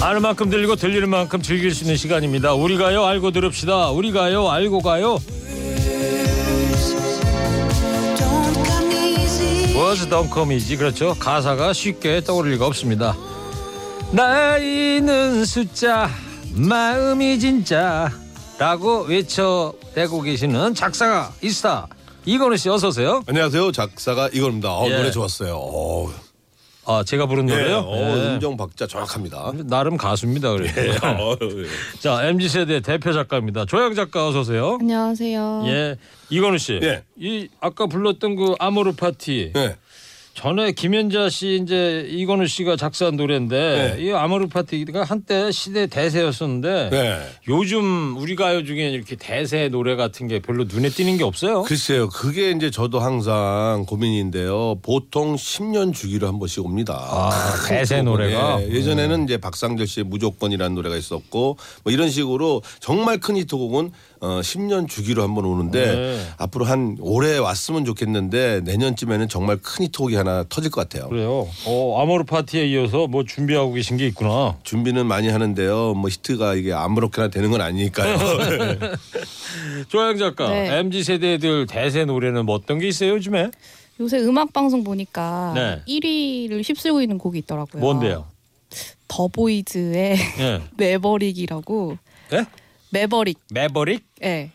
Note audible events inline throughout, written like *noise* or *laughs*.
아는 만큼 들리고 들리는 만큼 즐길 수 있는 시간입니다 우리 가요 알고 들읍시다 우리 가요 알고 가요 Don't come easy. 워즈 덩컴이지 그렇죠 가사가 쉽게 떠오를 리가 없습니다 나이는 숫자 마음이 진짜 라고 외쳐대고 계시는 작사가 이스타 이건우 씨 어서 오세요 안녕하세요. 작사가 이겁니다. 어, 예. 노래 좋았어요. 어, 아 제가 부른 예, 노래요? 어, 예. 음정 박자 정확합니다. 나름 가수입니다 그래도 어, *laughs* 예. 자 MZ 세대 대표 작가입니다 조영 작가 어서 오세요 안녕하세요. 예 이건우 씨 예. 이 아까 불렀던 그 아모르 파티 예. 전에 김연자 씨 이제 이건우 씨가 작사한 노래인데 네. 이 아모르 파티가 한때 시대 대세였었는데 네. 요즘 우리 가요 중에 이렇게 대세 노래 같은 게 별로 눈에 띄는 게 없어요. 글쎄요. 그게 이제 저도 항상 고민인데요. 보통 10년 주기로 한 번씩 옵니다. 아, 대세 노래가? 예, 예전에는 이제 박상철 씨의 무조건이라는 노래가 있었고 뭐 이런 식으로 정말 큰 히트곡은 어, 10년 주기로 한번 오는데 네. 앞으로 한 올해 왔으면 좋겠는데 내년쯤에는 정말 큰 히트곡이 하나 터질 것 같아요. 그래요. 어, 아모르 파티에 이어서 뭐 준비하고 계신 게 있구나. 준비는 많이 하는데요. 뭐 히트가 이게 아무렇게나 되는 건 아니니까요. *laughs* 조영 작가, 네. MZ 세대들 대세 노래는 뭐 어떤 게 있어요 요즘에? 요새 음악 방송 보니까 네. 1위를 휩쓸고 있는 곡이 있더라고요. 뭔데요? 더 보이즈의 예. *laughs* 매버릭이라고. 예? 매버릭. 매버릭? 예.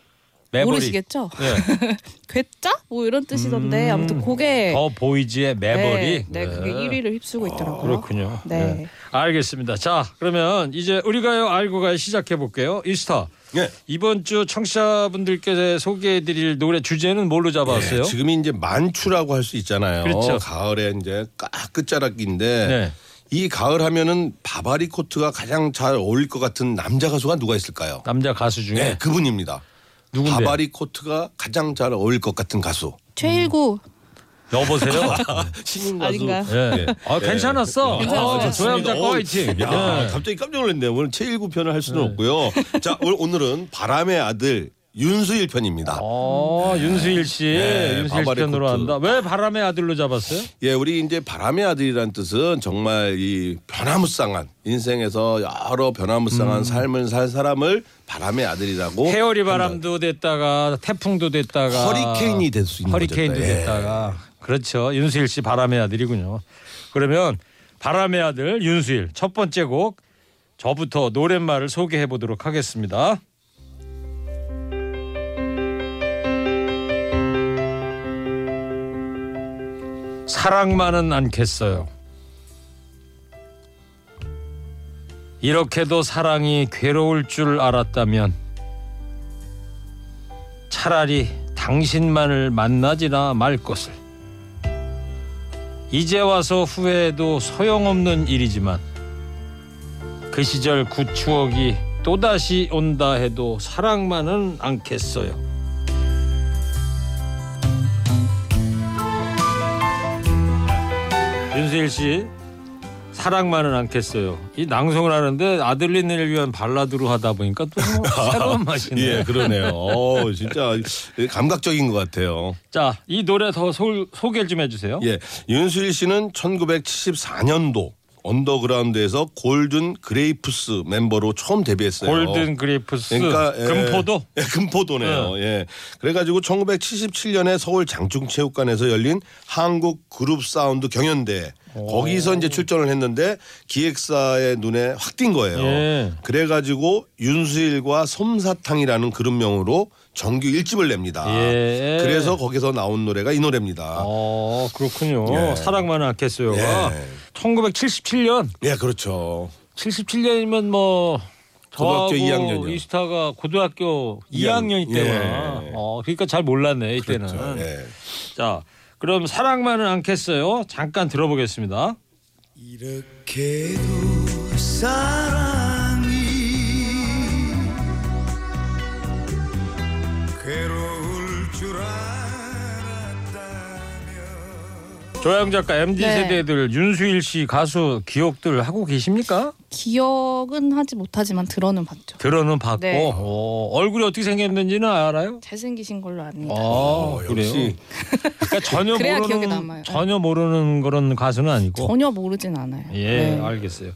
매버릭. 모르시겠죠? 예. *laughs* 괴짜? 뭐 이런 뜻이던데 음, 아무튼 곡에 더 보이즈의 매버릭. 네, 네, 그게 1위를 휩쓸고 있더라고요. 그렇군요. 네. 알겠습니다. 자, 그러면 이제 우리가요 알고 가요 시작해 볼게요. 이스타. 예. 이번 주 청취자분들께 소개해드릴 노래 주제는 뭘로 잡았어요? 네, 지금이 이제 만추라고 할 수 있잖아요. 그렇죠. 가을에 이제 까 끝자락인데 네. 이 가을 하면은 바바리 코트가 가장 잘 어울릴 것 같은 남자 가수가 누가 있을까요? 남자 가수 중에 네, 그분입니다. 누군데? 바바리 코트가 가장 잘 어울릴 것 같은 가수. 최일구 여보세요. *laughs* 신인 가수. 아닌가요? 예. 아 괜찮았어. 괜찮았어요. 아. 작가 어, 화이팅. 야, 예. 갑자기 깜짝 놀랐네요. 오늘 최일구 편을 할 수는 네. 없고요. 자, 오늘- 오늘은 바람의 아들 윤수일 편입니다. 어, 윤수일 씨, 네, 윤수일 씨 바바리 편으로 코트. 한다. 왜 바람의 아들로 잡았어요? 예, 우리 이제 바람의 아들이란 뜻은 정말 이 변화무쌍한 인생에서 여러 변화무쌍한 삶을 살 사람을 바람의 아들이라고 음. 해오리. 바람도 됐다가 태풍도 됐다가 허리케인이 될 수 있는 허리케인도 거죠. 예. 됐다가 그렇죠. 윤수일 씨 바람의 아들이군요. 그러면 바람의 아들 윤수일 첫 번째 곡 저부터 노랫말을 소개해 보도록 하겠습니다. 사랑만은 않겠어요. 이렇게도 사랑이 괴로울 줄 알았다면 차라리 당신만을 만나지나 말 것을. 이제 와서 후회해도 소용없는 일이지만 그 시절 구 추억이 또다시 온다 해도 사랑만은 않겠어요. 윤수일 씨 사랑만은 않겠어요. 이 낭송을 하는데 아들린을 위한 발라드로 하다 보니까 또뭐 새로운 *laughs* 맛이네요. 예, 그러네요. 어, 진짜 감각적인 것 같아요. 자, 이 노래 더 소, 소개를 좀 해주세요. 예, 윤수일 씨는 1974년도 언더그라운드에서 골든 그레이프스 멤버로 처음 데뷔했어요. 골든 그레이프스 그러니까 예, 금포도 *laughs* 예, 금포도네요. 예. 그래가지고 1977년에 서울 장충체육관에서 열린 한국 그룹 사운드 경연대 거기서 이제 출전을 했는데 기획사의 눈에 확 띈 거예요. 예. 그래가지고 윤수일과 솜사탕이라는 그룹명으로 정규 1집을 냅니다. 예. 그래서 거기서 나온 노래가 이 노래입니다. 어 그렇군요. 예. 사랑만은 않겠어요가 예. 1977년 예, 그렇죠. 77년이면 뭐 고등학교 저하고 2학년이요. 이스타가 고등학교 2학년 예. 때구나. 어, 그러니까 잘 몰랐네 이때는. 그렇죠. 예. 자, 그럼 사랑만은 않겠어요. 잠깐 들어보겠습니다. 이렇게도 사랑 조영 작가 MZ 네. 세대들 윤수일 씨 가수 기억들 하고 계십니까? 기억은 하지 못하지만 들어는 봤죠. 들어는 봤고 네. 어, 얼굴이 어떻게 생겼는지는 알아요? 잘생기신 걸로 압니다. 아, 그래요. 역시. 그러니까 *laughs* 전혀 그래야 기억에 모르는 남아요. 전혀 모르는 그런 가수는 아니고. 전혀 모르진 않아요. 예, 네. 알겠어요.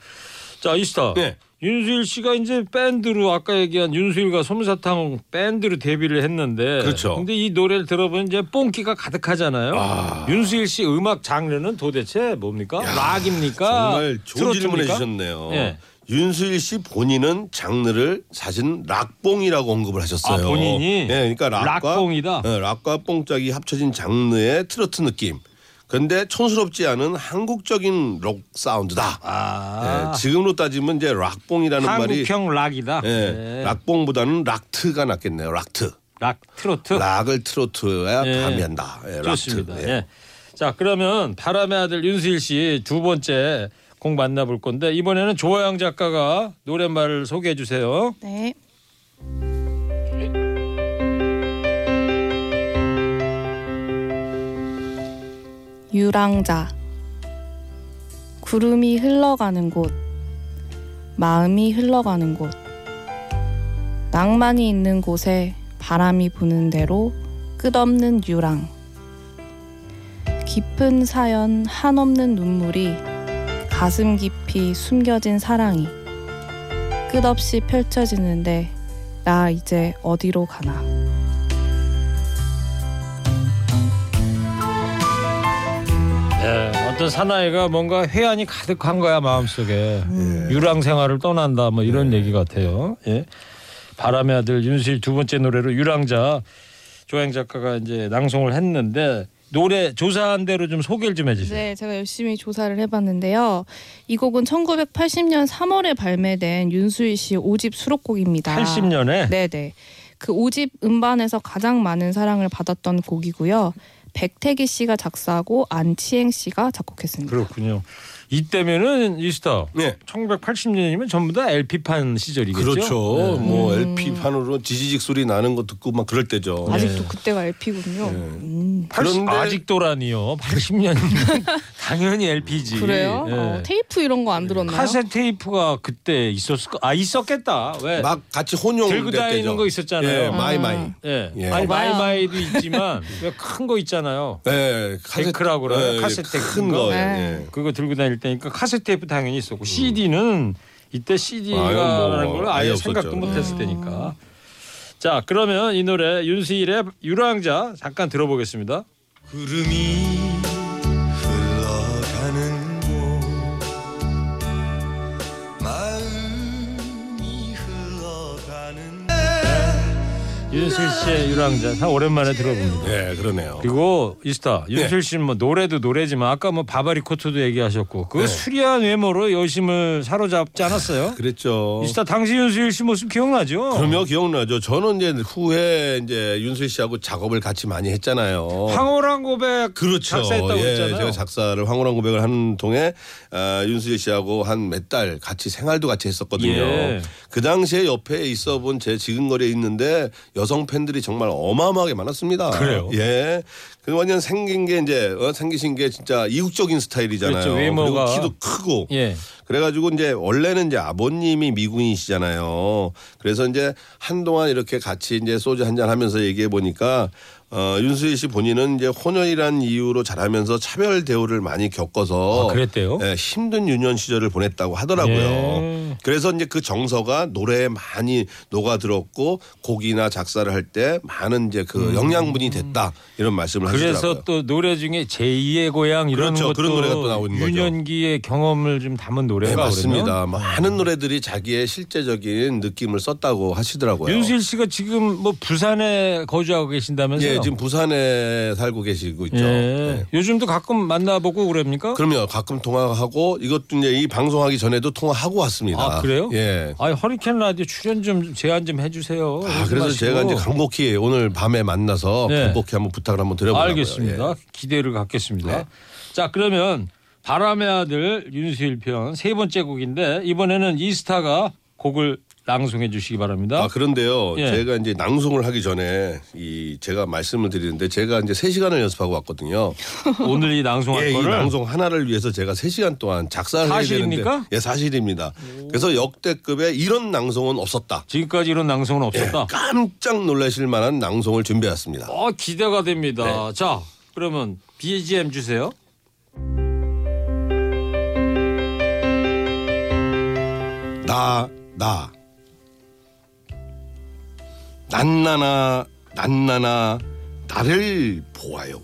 자, 이스타. 네. 윤수일 씨가 이제 밴드로 아까 얘기한 윤수일과 솜사탕 밴드로 데뷔를 했는데 그렇죠. 근데 이 노래를 들어보면 이제 뽕기가 가득하잖아요. 윤수일 씨 음악 장르는 도대체 뭡니까? 락입니까? 정말 좋은 질문해? 주셨네요. 예. 윤수일 씨 본인은 장르를 사실 락뽕이라고 언급을 하셨어요. 아, 본인이? 예, 그러니까 락과 락뽕이다? 예, 락과 뽕짝이 합쳐진 장르의 트로트 느낌. 근데 촌스럽지 않은 한국적인 록 사운드다. 아. 예, 지금으로 따지면 이제 락뽕이라는 말이 한국형 락이다. 예, 네. 락뽕보다는 락트가 낫겠네요. 락트. 락 트로트. 락을 트로트에 예. 가미한다. 예, 좋습니다. 락트. 예. 자 그러면 바람의 아들 윤수일 씨 두 번째 곡 만나볼 건데 이번에는 조화영 작가가 노랫말을 소개해 주세요. 네. 유랑자. 구름이 흘러가는 곳 마음이 흘러가는 곳. 낭만이 있는 곳에 바람이 부는 대로 끝없는 유랑. 깊은 사연 한없는 눈물이 가슴 깊이 숨겨진 사랑이 끝없이 펼쳐지는데 나 이제 어디로 가나 어떤 사나이가 뭔가 회한이 가득한 거야 마음속에 유랑 생활을 떠난다 뭐 이런 얘기 같아요. 예. 바람의 아들 윤수일 두 번째 노래로 유랑자 조양 작가가 이제 낭송을 했는데 노래 조사한 대로 좀 소개를 좀 해주세요. 네, 제가 열심히 조사를 해봤는데요. 이 곡은 1980년 3월에 발매된 윤수일 씨의 5집 수록곡입니다. 80년에 네네. 그 5집 음반에서 가장 많은 사랑을 받았던 곡이고요. 백태기 씨가 작사하고 안치행 씨가 작곡했습니다. 그렇군요. 이때면은 이스타 예. 1980년이면 전부 다 LP판 시절이겠죠. 그렇죠. 네. 뭐 LP 판으로 지지직 소리 나는 거 듣고 막 그럴 때죠. 아직도 그때가 LP군요. 음. 80, 그런데- 아직도라니요. 80년이면 *laughs* 당연히 LP지. 그래요? 예. 어, 테이프 이런 거 안 들었나요? 카세 테이프가 그때 있었을 거. 아 있었겠다. 왜? 막 같이 혼용 들고 다니는 거 있었잖아요. 예, 마이마이. 예. 예. 아니 봐봐요. 마이마이도 있지만 *laughs* 큰 거 있잖아요. 예, 데크라고 그래요. 카세트 큰 거. 거. 네. 예. 그거 들고 다닐 때 니까 카세트 테이프 당연히 있었고 CD는 이때 CD라는 뭐, 걸 아예 생각도. 못했을 때니까. 자 그러면 이 노래 윤수일의 유랑자 잠깐 들어보겠습니다. 구름이 윤수일 씨의 유랑자 참 오랜만에 들어봅니다. 예, 그러네요. 그리고 이스타 네. 윤수일 씨는 뭐 노래도 노래지만 아까 뭐 바바리 코트도 얘기하셨고 그 네. 수려한 외모로 여심을 사로잡지 않았어요? 그랬죠. 이스타 당시 윤수일 씨 모습 기억나죠? 그러면 기억나죠. 저는 이제 후에 이제 윤수일 씨하고 작업을 같이 많이 했잖아요. 황홀한 고백 그렇죠. 작사했다고 예, 했잖아요. 제가 작사를 황홀한 고백을 하는 동에 아, 윤수일 씨하고 한 몇 달 같이 생활도 같이 했었거든요. 예. 그 당시에 옆에 있어본 제 지근거리에 있는데 여성 팬들이 정말 어마어마하게 많았습니다. 그래요? 예. 그 완전 생긴 게 이제 어, 생기신 게 진짜 이국적인 스타일이잖아요. 그렇죠, 외모가. 그리고 키도 크고. 예. 그래가지고 이제 원래는 이제 아버님이 미군이시잖아요. 그래서 이제 한동안 이렇게 같이 이제 소주 한잔 하면서 얘기해 보니까 어, 윤수희 씨 본인은 이제 혼혈이란 이유로 자라면서 차별 대우를 많이 겪어서 아, 그랬대요? 예, 힘든 유년 시절을 보냈다고 하더라고요. 예. 그래서 이제 그 정서가 노래에 많이 녹아들었고 곡이나 작사를 할 때 많은 이제 그 영양분이 됐다 이런 말씀을 음. 그래서 하시더라고요. 또 노래 중에 제2의 고향 이런 그렇죠. 것도 그런 노래가 또 나오는 거죠. 유년기의 경험을 좀 담은 노래가 네, 맞습니다. 그러면? 많은 노래들이 자기의 실제적인 느낌을 썼다고 하시더라고요. 윤수일 씨가 지금 뭐 부산에 거주하고 계신다면서요? 예, 지금 부산에 살고 계시고 있죠. 예. 네. 요즘도 가끔 만나보고 그럽니까? 그럼요. 가끔 통화하고 이것도 이제 이 방송하기 전에도 통화하고 왔습니다. 아 그래요? 예. 아 허리케인 라디오 출연 좀 제안 좀 해주세요. 아, 그래서 마시고. 제가 이제 간곡히 오늘 밤에 만나서 네. 간곡히 한번 부탁을 한번 드려보려고요. 알겠습니다. 예. 기대를 갖겠습니다. 네. 자 그러면 바람의 아들 윤수일 편 세 번째 곡인데 이번에는 이스타가 곡을 낭송해 주시기 바랍니다. 아 그런데요. 예. 제가 이제 낭송을 하기 전에 이 제가 말씀을 드리는데 제가 이제 3 시간을 연습하고 왔거든요. *laughs* 오늘 이 낭송할 예, 이 거를 방송 하나를 위해서 제가 3 시간 동안 작사를 해야 사실입니까? 되는데 예, 사실입니다. 그래서 역대급의 이런 낭송은 없었다. 지금까지 이런 낭송은 예, 없었다. 깜짝 놀라실 만한 낭송을 준비했습니다. 어 기대가 됩니다. 네. 자 그러면 BGM 주세요. 나, 나. 난나나, 난나나, 나를 보아요.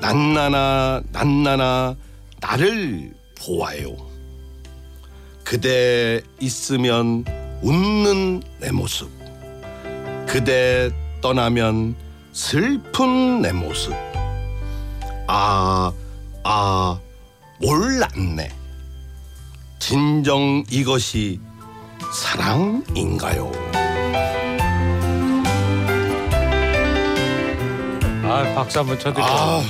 난나나, 난나나, 나를 보아요. 그대 있으면 웃는 내 모습. 그대 떠나면 슬픈 내 모습. 아, 아, 몰랐네. 진정 이것이 사랑인가요? 아 박수 한번 쳐드려요. 아,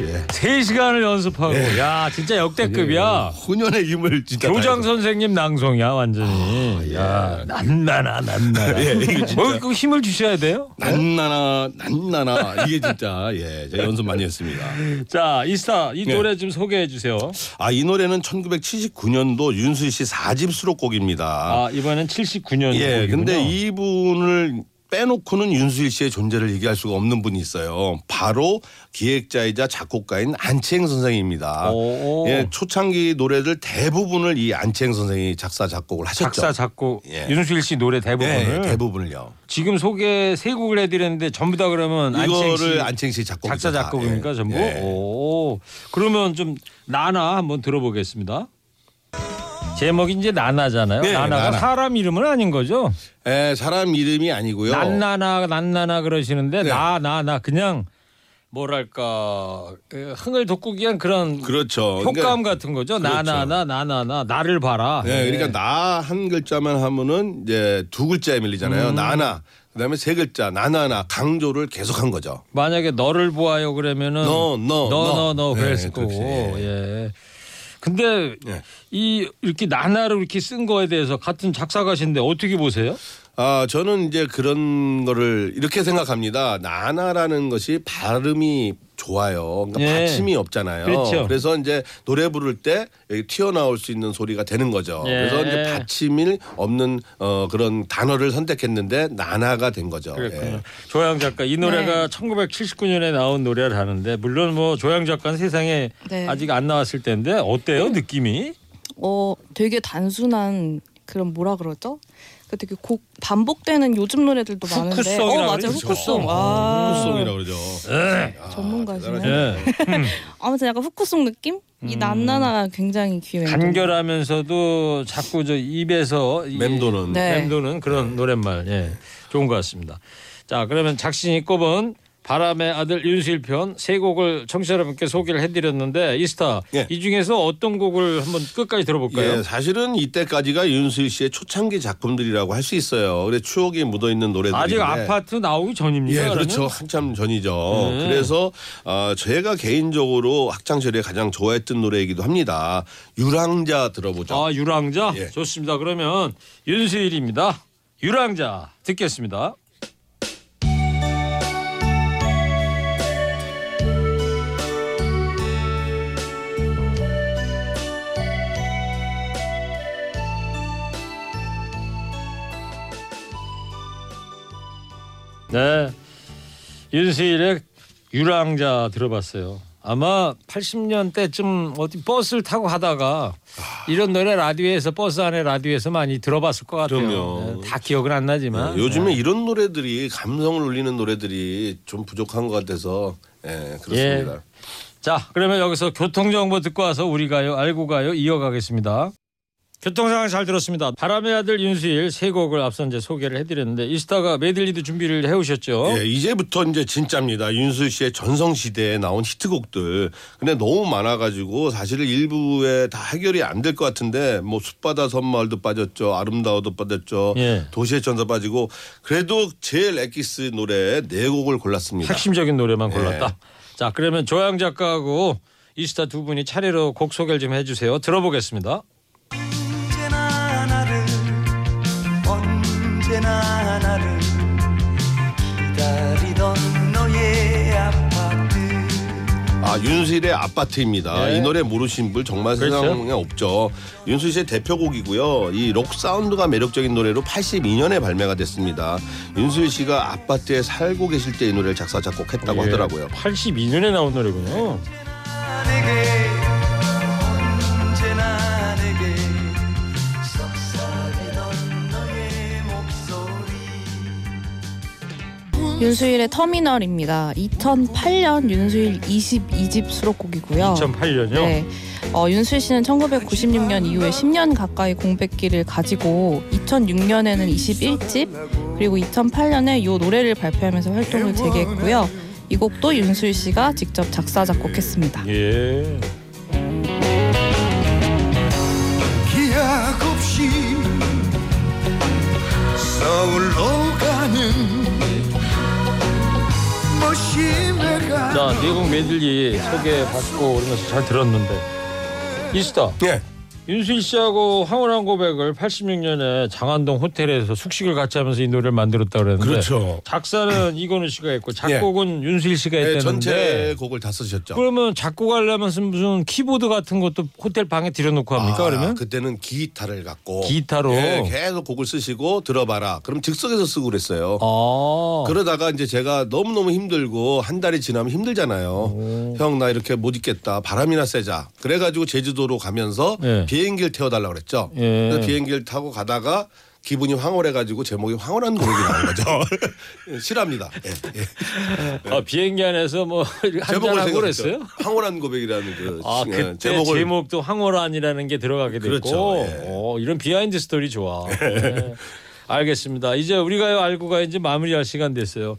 예. 세 시간을 연습하고 예. 야 진짜 역대급이야. 훈연의 힘을 진짜 교장 다해서. 선생님 낭송이야 완전히. 야 난나나 난나나. 예, 진짜. 뭐, 그 힘을 주셔야 돼요. 난나나 난나나 이게 진짜 예 제가 연습 많이 했습니다. 자 이스타 이 네. 노래 좀 소개해 주세요. 아 이 노래는 1979년도 윤수희 씨 4집 수록곡입니다. 아 이번엔 79년. 예, 근데 이분을 빼놓고는 윤수일 씨의 존재를 얘기할 수가 없는 분이 있어요. 바로 기획자이자 작곡가인 안치행 선생입니다. 오. 예, 초창기 노래들 대부분을 이 안치행 선생이 작사 작곡을 하셨죠. 작사 작곡 예. 윤수일 씨 노래 대부분을 예, 대부분을요. 지금 소개 세 곡을 해드렸는데 전부 다 그러면 안치행 씨 안치행 씨 작곡 작사 작곡입니까 전부? 오 그러면 좀 나나 한번 들어보겠습니다. 제목이 이제 나나잖아요. 네, 나나가 나나. 사람 이름은 아닌 거죠? 예, 사람 이름이 아니고요. 난나나 난나나 그러시는데 네. 나나나 그냥 뭐랄까 그 흥을 돋구기 위한 그런 그렇죠. 효과음 그러니까 같은 거죠. 그렇죠. 나나나 나나나 나를 봐라. 네, 그러니까 나 한 글자만 하면은 이제 두 글자에 밀리잖아요. 음. 나나. 그다음에 세 글자 나나나 강조를 계속한 거죠. 만약에 너를 보아요 그러면은 너, 너, 너, 너. 너, 네, 그랬을 그렇지. 거고. 예. 근데 예. 이 이렇게 나나로 이렇게 쓴 거에 대해서 같은 작사가신데 어떻게 보세요? 아, 저는 이제 그런 거를 이렇게 생각합니다. 나나라는 것이 발음이 좋아요. 그러니까 예. 받침이 없잖아요. 그렇죠. 래서 이제 노래 부를 때 여기 튀어나올 수 있는 소리가 되는 거죠. 예. 그래서 이제 받침이 없는 어, 그런 단어를 선택했는데 나나가 된 거죠. 예. 조양 작가 이 노래가 1979년에 나온 노래를 하는데 물론 뭐 조양 작가는 세상에 네. 아직 안 나왔을 때인데 어때요 느낌이? 어 되게 단순한 그런 뭐라 그러죠? 그 되게 곡 반복되는 요즘 노래들도 많은데 후크송이라 어 맞아요 그러죠. 후크송 아 후송이라 그러죠. 전문가시네 예. *laughs* 아무튼 약간 후크송 느낌 이 난나나가 굉장히 귀여워요 간결하면서도 자꾸 저 입에서 이- 맴도는. 네. 맴도는 그런 노랫말 예 좋은 것 같습니다. 자 그러면 작신이 꼽은 바람의 아들 윤수일 편 세 곡을 청취자 여러분께 소개를 해드렸는데 이스타 예. 이 중에서 어떤 곡을 한번 끝까지 들어볼까요? 예, 사실은 이때까지가 윤수일 씨의 초창기 작품들이라고 할 수 있어요. 그래 추억이 묻어 있는 노래들인데 아직 아파트 나오기 전입니까? 예, 그러면? 그렇죠. 한참 전이죠. 네. 그래서 어, 제가 개인적으로 학창 시절에 가장 좋아했던 노래이기도 합니다. 유랑자 들어보죠. 아 유랑자 예. 좋습니다. 그러면 윤수일입니다. 유랑자 듣겠습니다. 네, 윤수일의 유랑자 들어봤어요. 아마 80년대쯤 어디 버스를 타고 가다가 이런 노래 라디오에서 버스 안에 라디오에서 많이 들어봤을 것 같아요. 그럼요. 네, 다 기억은 안 나지만 네, 요즘에 이런 노래들이 감성을 울리는 노래들이 좀 부족한 것 같아서 예, 그렇습니다. 자, 그러면 여기서 교통 정보 듣고 와서 우리 가요, 알고 가요 이어가겠습니다. 교통 상황 잘 들었습니다. 바람의 아들 윤수일 세 곡을 앞서 이제 소개를 해드렸는데 이스타가 메들리도 준비를 해오셨죠. 예, 이제부터 이제 진짜입니다. 윤수 씨의 전성 시대에 나온 히트곡들. 근데 너무 많아가지고 사실 일부에 다 해결이 안 될 것 같은데 뭐 숲바다 섬마을도 빠졌죠. 아름다워도 빠졌죠. 예. 도시의 천사 빠지고 그래도 제일 엑기스 노래 네 곡을 골랐습니다. 핵심적인 노래만 예. 골랐다. 자, 그러면 조양 작가하고 이스타 두 분이 차례로 곡 소개를 좀 해주세요. 들어보겠습니다. 언제나 나를 기다리던 너의 아파트 아 윤수일의 아파트입니다. 네. 이 노래 모르신 분 정말 그렇죠. 세상에 없죠. 윤수일 씨의 대표곡이고요. 이 록 사운드가 매력적인 노래로 82년에 발매가 됐습니다. 윤수일 씨가 아파트에 살고 계실 때 이 노래를 작사 작곡했다고 예, 하더라고요. 82년에 나온 노래군요. 내게 윤수일의 터미널입니다. 2008년 윤수일 22집 수록곡이고요. 2008년요. 네. 어, 윤수일 씨는 1996년 이후에 10년 가까이 공백기를 가지고 2006년에는 21집 그리고 2008년에 이 노래를 발표하면서 활동을 재개했고요. 이 곡도 윤수일 씨가 직접 작사 작곡했습니다. 예. 기약 없이 네곡 메들리 소개받고 그러면서 잘 들었는데 이스타 예. 윤수일 씨하고 황홀한 고백을 86년에 장안동 호텔에서 숙식을 같이 하면서 이 노래를 만들었다 그랬는데 그렇죠. 작사는 이건우 씨가 했고 작곡은 윤수일 씨가 네, 했다는데 전체 곡을 다 쓰셨죠. 그러면 작곡하려면 무슨 키보드 같은 것도 호텔 방에 들여놓고 합니까 아, 그러면 그때는 기타를 갖고 기타로 예, 계속 곡을 쓰시고 들어봐라. 그럼 즉석에서 쓰고 그랬어요. 아 그러다가 이제 제가 너무 너무 힘들고 한 달이 지나면 힘들잖아요. 형 나 이렇게 못 있겠다. 바람이나 쐬자. 그래가지고 제주도로 가면서 예. 비행기를 태워달라고 그랬죠. 예. 비행기를 타고 가다가 기분이 황홀해가지고 제목이 황홀한 고백이 나온 거죠. *laughs* 실화입니다. 예, 예. 아, 비행기 안에서 뭐 제목을. 그랬어요? 황홀한 고백이라는 그아 시- 그때 제목을 제목도 황홀한이라는 게 들어가게 됐고 그렇죠, 예. 어, 이런 비하인드 스토리 좋아. *laughs* 네. 알겠습니다. 이제 우리가요 알고 가 이제 마무리할 시간 됐어요.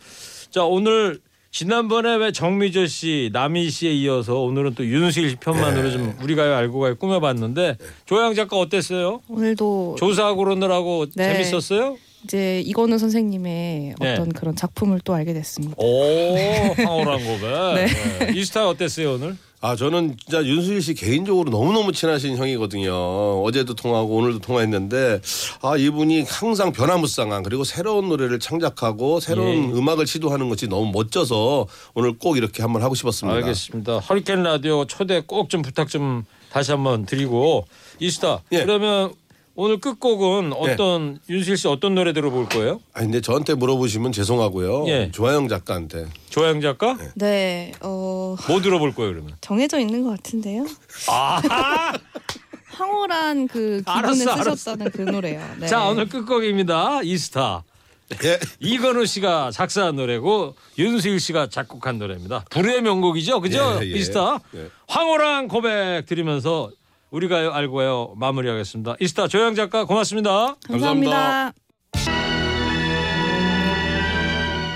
자 오늘 지난번에 왜 정미조 씨, 나미 씨에 이어서 오늘은 또 윤수일 씨 편만으로 좀 우리가요 알고가 꾸며봤는데 조양 작가 어땠어요? 오늘도 조사하고 그러느라고 네. 재밌었어요? 이제 이건우 선생님의 네. 어떤 그런 작품을 또 알게 됐습니다. 오 황홀한 고백. *laughs* 네. 네. 이스타 어땠어요 오늘? 아 저는 진짜 윤수일 씨 개인적으로 너무너무 친하신 형이거든요. 어제도 통화하고 오늘도 통화했는데 아 이분이 항상 변화무쌍한 그리고 새로운 노래를 창작하고 새로운 예. 음악을 시도하는 것이 너무 멋져서 오늘 꼭 이렇게 한번 하고 싶었습니다. 알겠습니다. 허리케인 라디오 초대 꼭 좀 부탁 좀 다시 한번 드리고 이스타 예. 그러면 오늘 끝곡은 어떤 윤실 씨 어떤 노래 들어볼 거예요? 아 근데 저한테 물어보시면 죄송하고요. 예. 조하영 작가한테 조양 작가? 네, 어, 뭐 들어볼 거예요 그러면? 정해져 있는 것 같은데요. 아, *laughs* 황홀한 그 기분을 알았어, 쓰셨다는 그 노래요. 네. 자 오늘 끝곡입니다. 이스타 예. 이건우 씨가 작사한 노래고 윤수일 씨가 작곡한 노래입니다. 불의 명곡이죠, 그죠? 예, 예. 이스타 예. 황홀한 고백 드리면서 우리가요 알고 마무리하겠습니다. 이스타 조양 작가 고맙습니다. 감사합니다.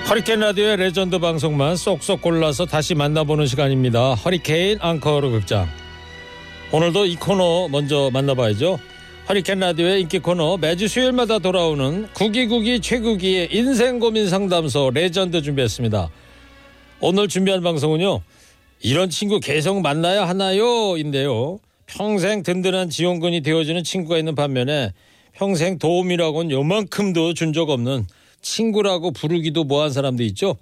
허리케인 라디오의 레전드 방송만 쏙쏙 골라서 다시 만나보는 시간입니다. 허리케인 앙코르 극장. 오늘도 이 코너 먼저 만나봐야죠. 허리케인 라디오의 인기 코너 매주 수요일마다 돌아오는 구기구기 최구기의 인생 고민 상담소 레전드 준비했습니다. 오늘 준비한 방송은요. 이런 친구 계속 만나야 하나요?인데요. 평생 든든한 지원군이 되어주는 친구가 있는 반면에 평생 도움이라고는 요만큼도 준 적 없는 친구라고 부르기도 뭐한 사람도 있죠.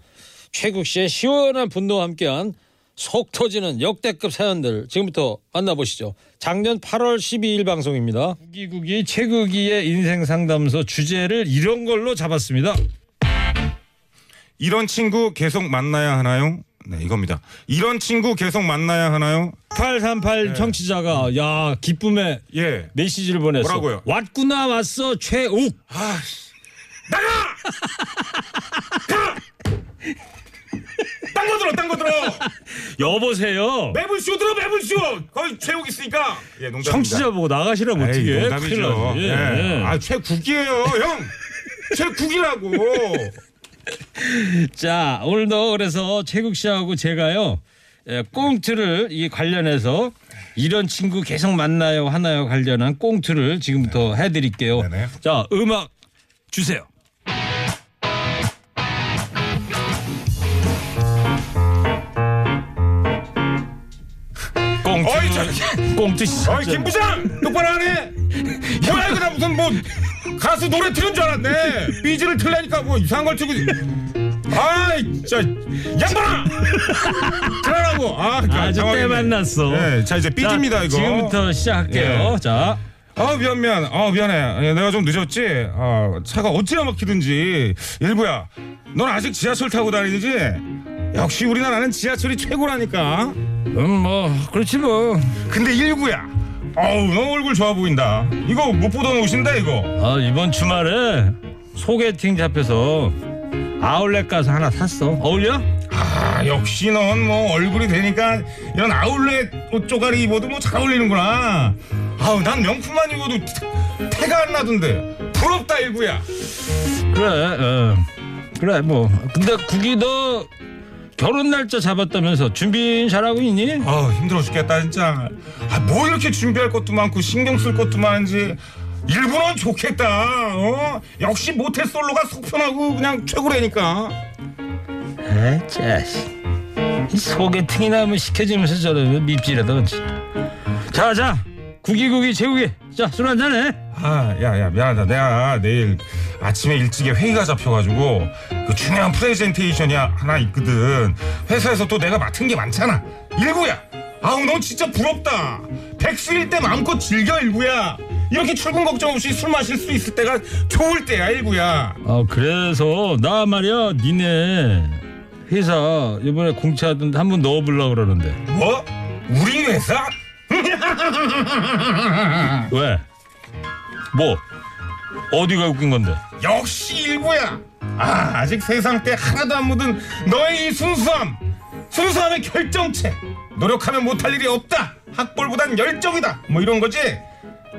최국 씨의 시원한 분노와 함께한 속 터지는 역대급 사연들 지금부터 만나보시죠. 작년 8월 12일 방송입니다. 구기구기 최국이의 인생 상담소 주제를 이런 걸로 잡았습니다. 이런 친구 계속 만나야 하나요? 네, 이겁니다. 이런 친구 계속 만나야 하나요? 838 청취자가 야 기쁨의 예. 메시지를 보냈어. 뭐라고요? 왔구나 왔어 최욱. 아, *laughs* 딴거 들어 딴 거 들어. 여보세요. 매불쇼 들어 매불쇼. 거기 최욱 있으니까. 예, 농담입니다. 청취자 보고 나가시라면 에이, 어떻게? 농담이죠. 큰일 나지. 예. 예. 아 최국이에요 형. 최국이라고. 자 오늘도 그래서 최국 씨하고 제가요 예, 꽁트를 이 관련해서 이런 친구 계속 만나요 하나요 관련한 꽁트를 지금부터 해드릴게요. 네네. 자 음악 주세요. 꽁트 어이, 저- 꽁트 시작. 어이 김 부장 똑바로 하네. 뭐야 이거 나 무슨 뭐 가수 노래 틀은 줄 알았네. 삐지를 틀라니까 뭐 이상한 걸 틀고. 아이 진짜 양반아. 그러라고. 아 아주 때 만났어. 네, 자 이제 삐집니다 자, 이거. 지금부터 시작할게요. 예. 자. 아 미안 미안 아 미안해 예, 내가 좀 늦었지 아 차가 어찌나 막히든지 일부야 넌 아직 지하철 타고 다니지 역시 우리나라는 지하철이 최고라니까 음, 뭐 그렇지 뭐. 근데 일구야 어우 너 얼굴 좋아 보인다 이거 못 보던 옷인데 이거 아 이번 주말에 소개팅 잡혀서 아울렛 가서 하나 샀어. 어울려? 아 역시 넌 뭐 얼굴이 되니까 이런 아울렛 옷 쪼가리 입어도 뭐 잘 어울리는구나 아우 난 명품만 입어도 태가 안 나던데 부럽다 일구야 그래. 어. 그래 뭐. 근데 국이 너 결혼 날짜 잡았다면서 준비 잘하고 있니? 아 힘들어 죽겠다 진짜 아, 뭐 이렇게 준비할 것도 많고 신경 쓸 것도 많은지 일부는 좋겠다 어 역시 모태 솔로가 속편하고 그냥 최고라니까 에 자식. 이 소개팅이나 한번 시켜주면서 저러면 밉지라도. 자자. 국이국이 제국이. 자 술 한잔해. 아 야야 미안하다 내가 내일 아침에 일찍에 회의가 잡혀가지고 그 중요한 프레젠테이션이 하나 있거든 회사에서 또 내가 맡은 게 많잖아 일구야 아우 너 진짜 부럽다 백수일 때 마음껏 즐겨 일구야 이렇게 출근 걱정 없이 술 마실 수 있을 때가 좋을 때야 일구야 아 그래서 나 말이야 니네 회사 이번에 공채하던데 한번 넣어보려고 그러는데 뭐? 우리 회사? *laughs* 왜? 뭐? 어디가 웃긴 건데? 역시 일부야. 아, 아직 세상 때 하나도 안 묻은 너의 이 순수함. 순수함의 결정체. 노력하면 못할 일이 없다. 학벌보단 열정이다. 뭐 이런 거지.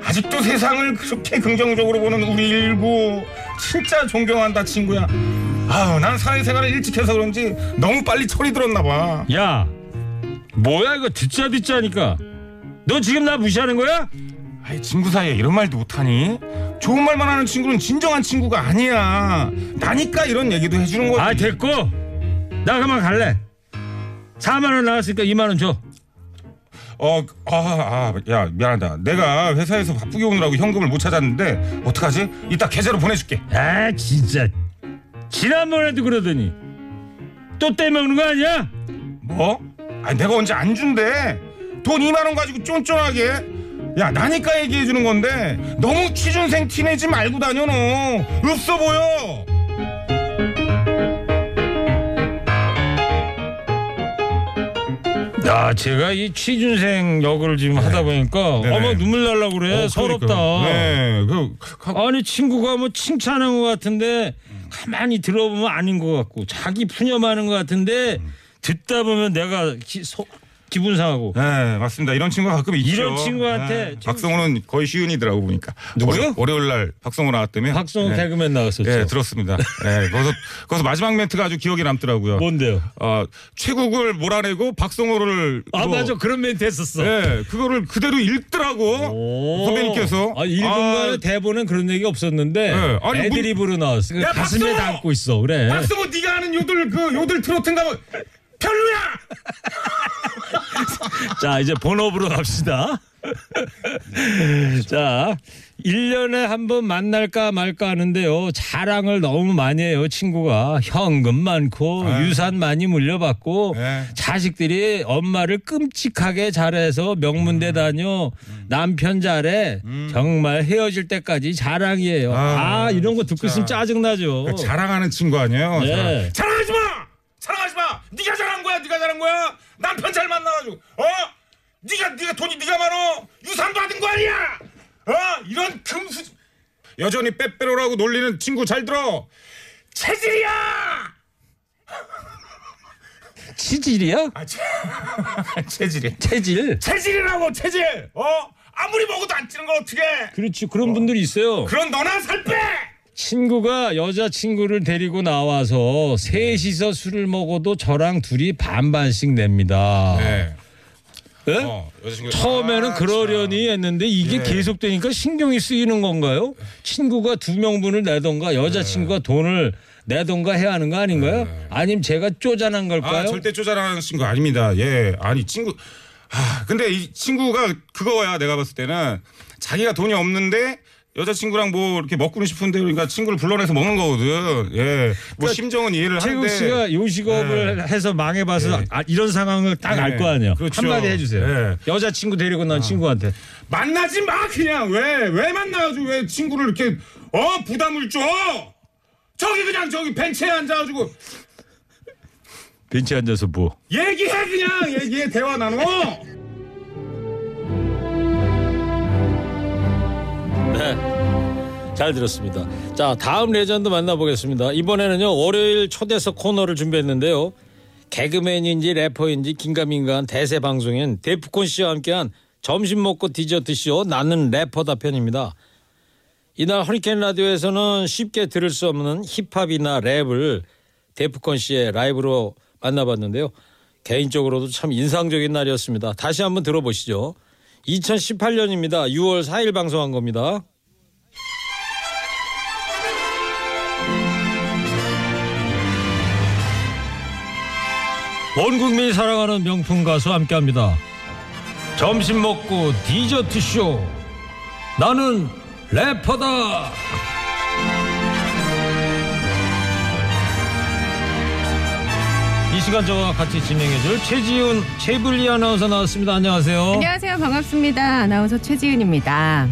아직도 세상을 그렇게 긍정적으로 보는 우리 일구 진짜 존경한다 친구야. 아우 난 사회생활을 일찍 해서 그런지 너무 빨리 철이 들었나 봐. 야 뭐야 이거 듣자 듣자니까 너 지금 나 무시하는 거야? 아이 친구 사이에 이런 말도 못하니? 좋은 말만 하는 친구는 진정한 친구가 아니야. 나니까 이런 얘기도 해주는 거지. 아 됐고 나 그만 갈래 4만 원 나왔으니까 2만 원 줘. 어, 아, 아, 야, 미안하다. 내가 회사에서 바쁘게 오느라고 현금을 못 찾았는데 어떡하지? 이따 계좌로 보내줄게. 아 진짜 지난번에도 그러더니 또 떼먹는 거 아니야? 뭐? 아니 내가 언제 안 준대? 돈 2만 원 가지고 쫀쫀하게. 야, 나니까 얘기해 주는 건데 너무 취준생 티내지 말고 다녀 너. 없어 보여. 야 제가 이 취준생 역을 지금 하다 보니까 네네. 어머 눈물 날라 그래 어, 서럽다. 그러니까. 네, 그 가- 아니 친구가 뭐 칭찬한 것 같은데 가만히 들어보면 아닌 것 같고 자기 푸념하는 것 같은데 듣다 보면 내가 기, 소- 기분 상하고 네, 맞습니다. 이런 친구가 가끔 있죠. 이런 친구한테 네, 박성호는 거의 시은이더라고 보니까. 누구요? 월요- 월요 일 날 박성호 나왔다며. 박성호 네. 개그맨 나왔었죠. 예, 들었습니다. 예, 거기서, 거기서 마지막 멘트가 아주 기억에 남더라고요. 뭔데요? 어, 최국을 몰아내고 박성호를. 아 뭐- 맞아 그런 멘트 했었어. 예, 그거를 그대로 읽더라고. 오. 선배님께서. 아, 읽은 아, 대본은 그런 얘기 없었는데 네. 아니, 애드립으로 나왔어. 그 야, 가슴에 박성호! 담고 있어. 그래. 박성호 네가 아는 요들 그 요들 트로트인가 뭐 별로야. *laughs* 자, 이제 본업으로 갑시다. *laughs* 자, 1년에 한 번 만날까 말까 하는데요. 자랑을 너무 많이 해요, 친구가. 현금 많고, 유산 많이 물려받고, 네. 자식들이 엄마를 끔찍하게 잘해서 명문대 다녀, 남편 잘해. 정말 헤어질 때까지 자랑이에요. 아, 아, 이런 거 듣고 있으면 짜증나죠. 그 자랑하는 친구 아니에요? 네. 자랑. 자랑 하지 마. 자랑하지 마. 네가 잘한 거야. 네가 잘한 거야. 남편 잘 만나가지고. 어? 네가 네가 돈이 네가 많어. 유산 받은 거 아니야. 어? 이런 금수. 여전히 빼빼로라고 놀리는 친구 잘 들어. 체질이야. *laughs* 치질이야? 아, 체, *laughs* 체질이. 체질. 체질이라고 체질. 어? 아무리 먹어도 안 찌는 걸 어떻게? 그렇지 그런 분들이 있어요. 그런 너나 살 빼. 친구가 여자 친구를 데리고 나와서 셋이서 술을 먹어도 저랑 둘이 반반씩 냅니다. 네. 예? 어, 여자친구 처음에는 아, 그러려니 했는데 이게 예. 계속되니까 신경이 쓰이는 건가요? 친구가 두 명분을 내던가 여자친구가 돈을 내던가 해야 하는 거 아닌가요? 아니면 제가 쪼잔한 걸까요? 아 절대 쪼잔한 친구 아닙니다. 예, 아니 친구. 아 근데 이 친구가 그거야 내가 봤을 때는 자기가 돈이 없는데 여자친구랑 뭐 이렇게 먹고는 싶은데 그러니까 친구를 불러내서 먹는 거거든. 예, 뭐 심정은 이해를 최국 하는데. 씨가 요식업을 해서 망해봐서 아, 이런 상황을 딱 알 거 아니에요. 그렇죠. 한마디 해주세요. 예. 여자친구 데리고 난 친구한테. 만나지 마 그냥. 왜? 왜 만나가지고 왜 친구를 이렇게 어? 부담을 줘? 저기 그냥 저기 벤치에 앉아가지고. 벤치에 앉아서 뭐? 얘기해 그냥. 얘기해. 대화 나눠 네. 잘 들었습니다. 자, 다음 레전드 만나보겠습니다. 이번에는요, 월요일 초대석 코너를 준비했는데요. 개그맨인지 래퍼인지 긴가민가한 대세 방송인 데프콘 씨와 함께한 점심 먹고 디저트 쇼 나는 래퍼다 편입니다. 이날 허리케인 라디오에서는 쉽게 들을 수 없는 힙합이나 랩을 데프콘 씨의 라이브로 만나봤는데요. 개인적으로도 참 인상적인 날이었습니다. 다시 한번 들어보시죠. 2018년입니다. 6월 4일 방송한 겁니다. 온 국민이 사랑하는 명품 가수 함께합니다. 점심 먹고 디저트 쇼. 나는 래퍼다. 이 시간 저와 같이 진행해줄 최지훈, 최불리 아나운서 나왔습니다. 안녕하세요. 안녕하세요. 반갑습니다. 아나운서 최지은입니다.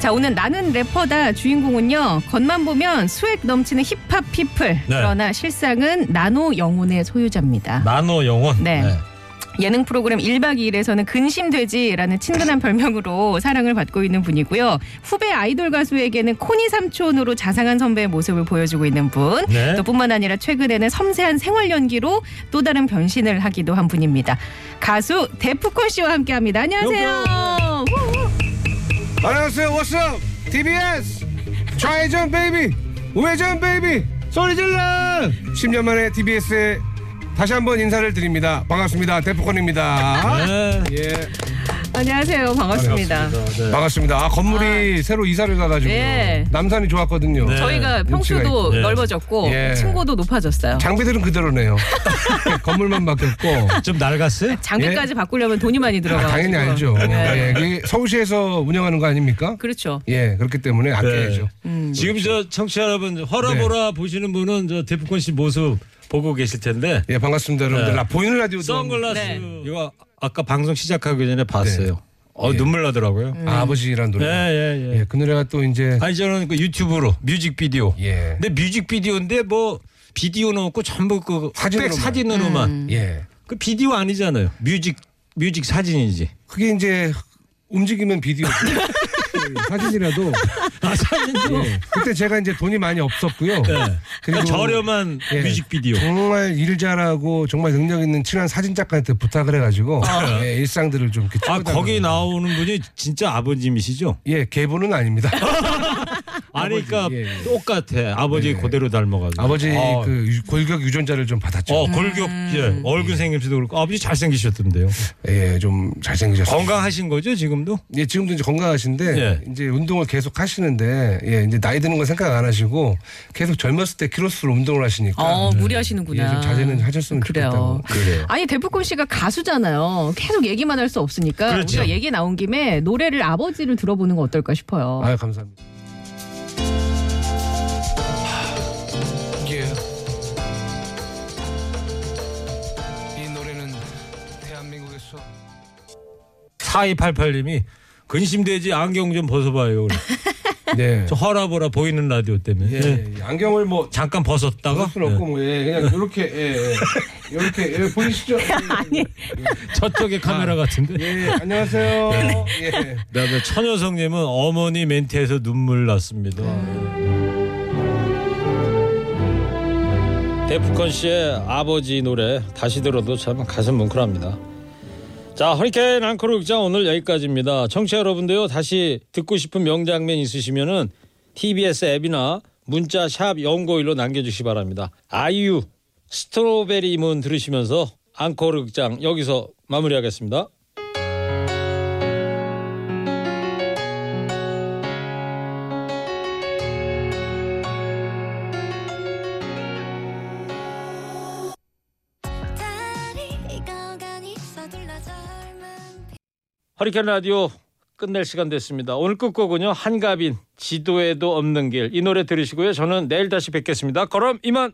자, 오늘 나는 래퍼다 주인공은요. 겉만 보면 swag 넘치는 힙합 people. 그러나 실상은 나노 영혼의 소유자입니다. 나노 영혼. 네. 예능 프로그램 1박 2일에서는 근심돼지라는 친근한 별명으로 사랑을 받고 있는 분이고요. 후배 아이돌 가수에게는 코니 삼촌으로 자상한 선배의 모습을 보여주고 있는 분. 네. 또 뿐만 아니라 최근에는 섬세한 생활 연기로 또 다른 변신을 하기도 한 분입니다. 가수 데프콘 씨와 함께합니다. 안녕하세요. 후! 안녕하세요. What's up? TBS. 좌회전 baby. 우회전 baby. 소리 질러. 10년 만에 TBS에 다시 한번 인사를 드립니다. 반갑습니다. 데프콘입니다. 네. 예. 안녕하세요. 반갑습니다. 네. 반갑습니다. 아, 건물이 새로 이사를 가가지고 네. 남산이 좋았거든요. 네. 저희가 평수도 있고. 넓어졌고 예. 층고도 높아졌어요. 장비들은 그대로네요. *laughs* 건물만 바뀌었고. 좀 낡았어요? 장비까지 바꾸려면 돈이 많이 아, 들어가요. 당연히 알죠. 예, 이게 서울시에서 운영하는 거 아닙니까? 그렇죠. 예, 그렇기 때문에 아껴야죠. 음. 지금 저 청취자 여러분 허라보라 보시는 분은 저 데프콘 씨 모습 보고 계실 텐데 예, 반갑습니다, 여러분들. 네. 나 보이는 라디오도 선글라스 네. 이거 아까 방송 시작하기 전에 봤어요. 어 예. 눈물 나더라고요. 음. 아, 아버지란 노래. 예, 예, 예. 예, 그 노래가 또 이제 아니 저는 그 유튜브로 뮤직비디오. 예. 근데 뮤직비디오인데 뭐 비디오는 없고 전부 그 사진으로만. 사진으로만. 예. 그 비디오 아니잖아요. 뮤직 뮤직 사진이지. 그게 이제 움직이면 비디오 예, *laughs* 사진이라도 *laughs* 아 사진도. 예. 그때 제가 이제 돈이 많이 없었고요. 네. 그리고 저렴한 예. 뮤직비디오. 정말 일 잘하고 정말 능력 있는 친한 사진 작가한테 부탁을 해가지고 예, 일상들을 좀 이렇게 아 찍어달라고. 거기 나오는 분이 진짜 아버님이시죠? 예 계보는 아닙니다. *laughs* *laughs* 아니 그러니까 예, 예. 똑같아. 아버지 예. 그대로 닮아가지고. 아버지 어, 그 유- 골격 유전자를 좀 받았죠. 어 골격 예, 얼굴 생김새도 그렇고 아버지 잘생기셨던데요. 예, 좀 잘생기셨어요. 건강하신 거죠 지금도? 예, 지금도 이제 건강하신데 예. 이제 운동을 계속 하시는데 예, 이제 나이 드는 건 생각 안 하시고 계속 젊었을 때 키로수로 운동을 하시니까 어, 예, 무리하시는구나. 좀 자제는 하셨으면 그래요. 좋겠다고. 그래요. 아니 데프콘 씨가 가수잖아요. 계속 얘기만 할 수 없으니까 그렇죠. 우리가 얘기 나온 김에 노래를 아버지를 들어보는 거 어떨까 싶어요. 아유 감사합니다. 4288님이 근심되지 안경 좀 벗어봐요. *laughs* 네. 저 허라보라 보이는 라디오 때문에. 예, 예. 예. 안경을 뭐 잠깐 벗었다가 벗을 수는 없고 뭐 예, 그냥 이렇게 예, 예. 이렇게 예, 보이시죠? *laughs* 아니 *laughs* 저쪽에 카메라 같은데. 예, 안녕하세요. 예. 그다음에 천여성님은 어머니 멘트에서 눈물 났습니다. 데프콘 씨의 아버지 노래 다시 들어도 참 가슴 뭉클합니다. 자, 허리케인 앙코르 극장 오늘 여기까지입니다. 청취자 여러분도요 다시 듣고 싶은 명장면 있으시면은 TBS 앱이나 문자 샵 0951로 남겨주시 기 바랍니다. 아이유 스트로베리 문 들으시면서 앙코르 극장 여기서 마무리하겠습니다. 허리케인 라디오 끝낼 시간 됐습니다. 오늘 끝곡은요 한가빈 지도에도 없는 길 이 노래 들으시고요. 저는 내일 다시 뵙겠습니다. 그럼 이만.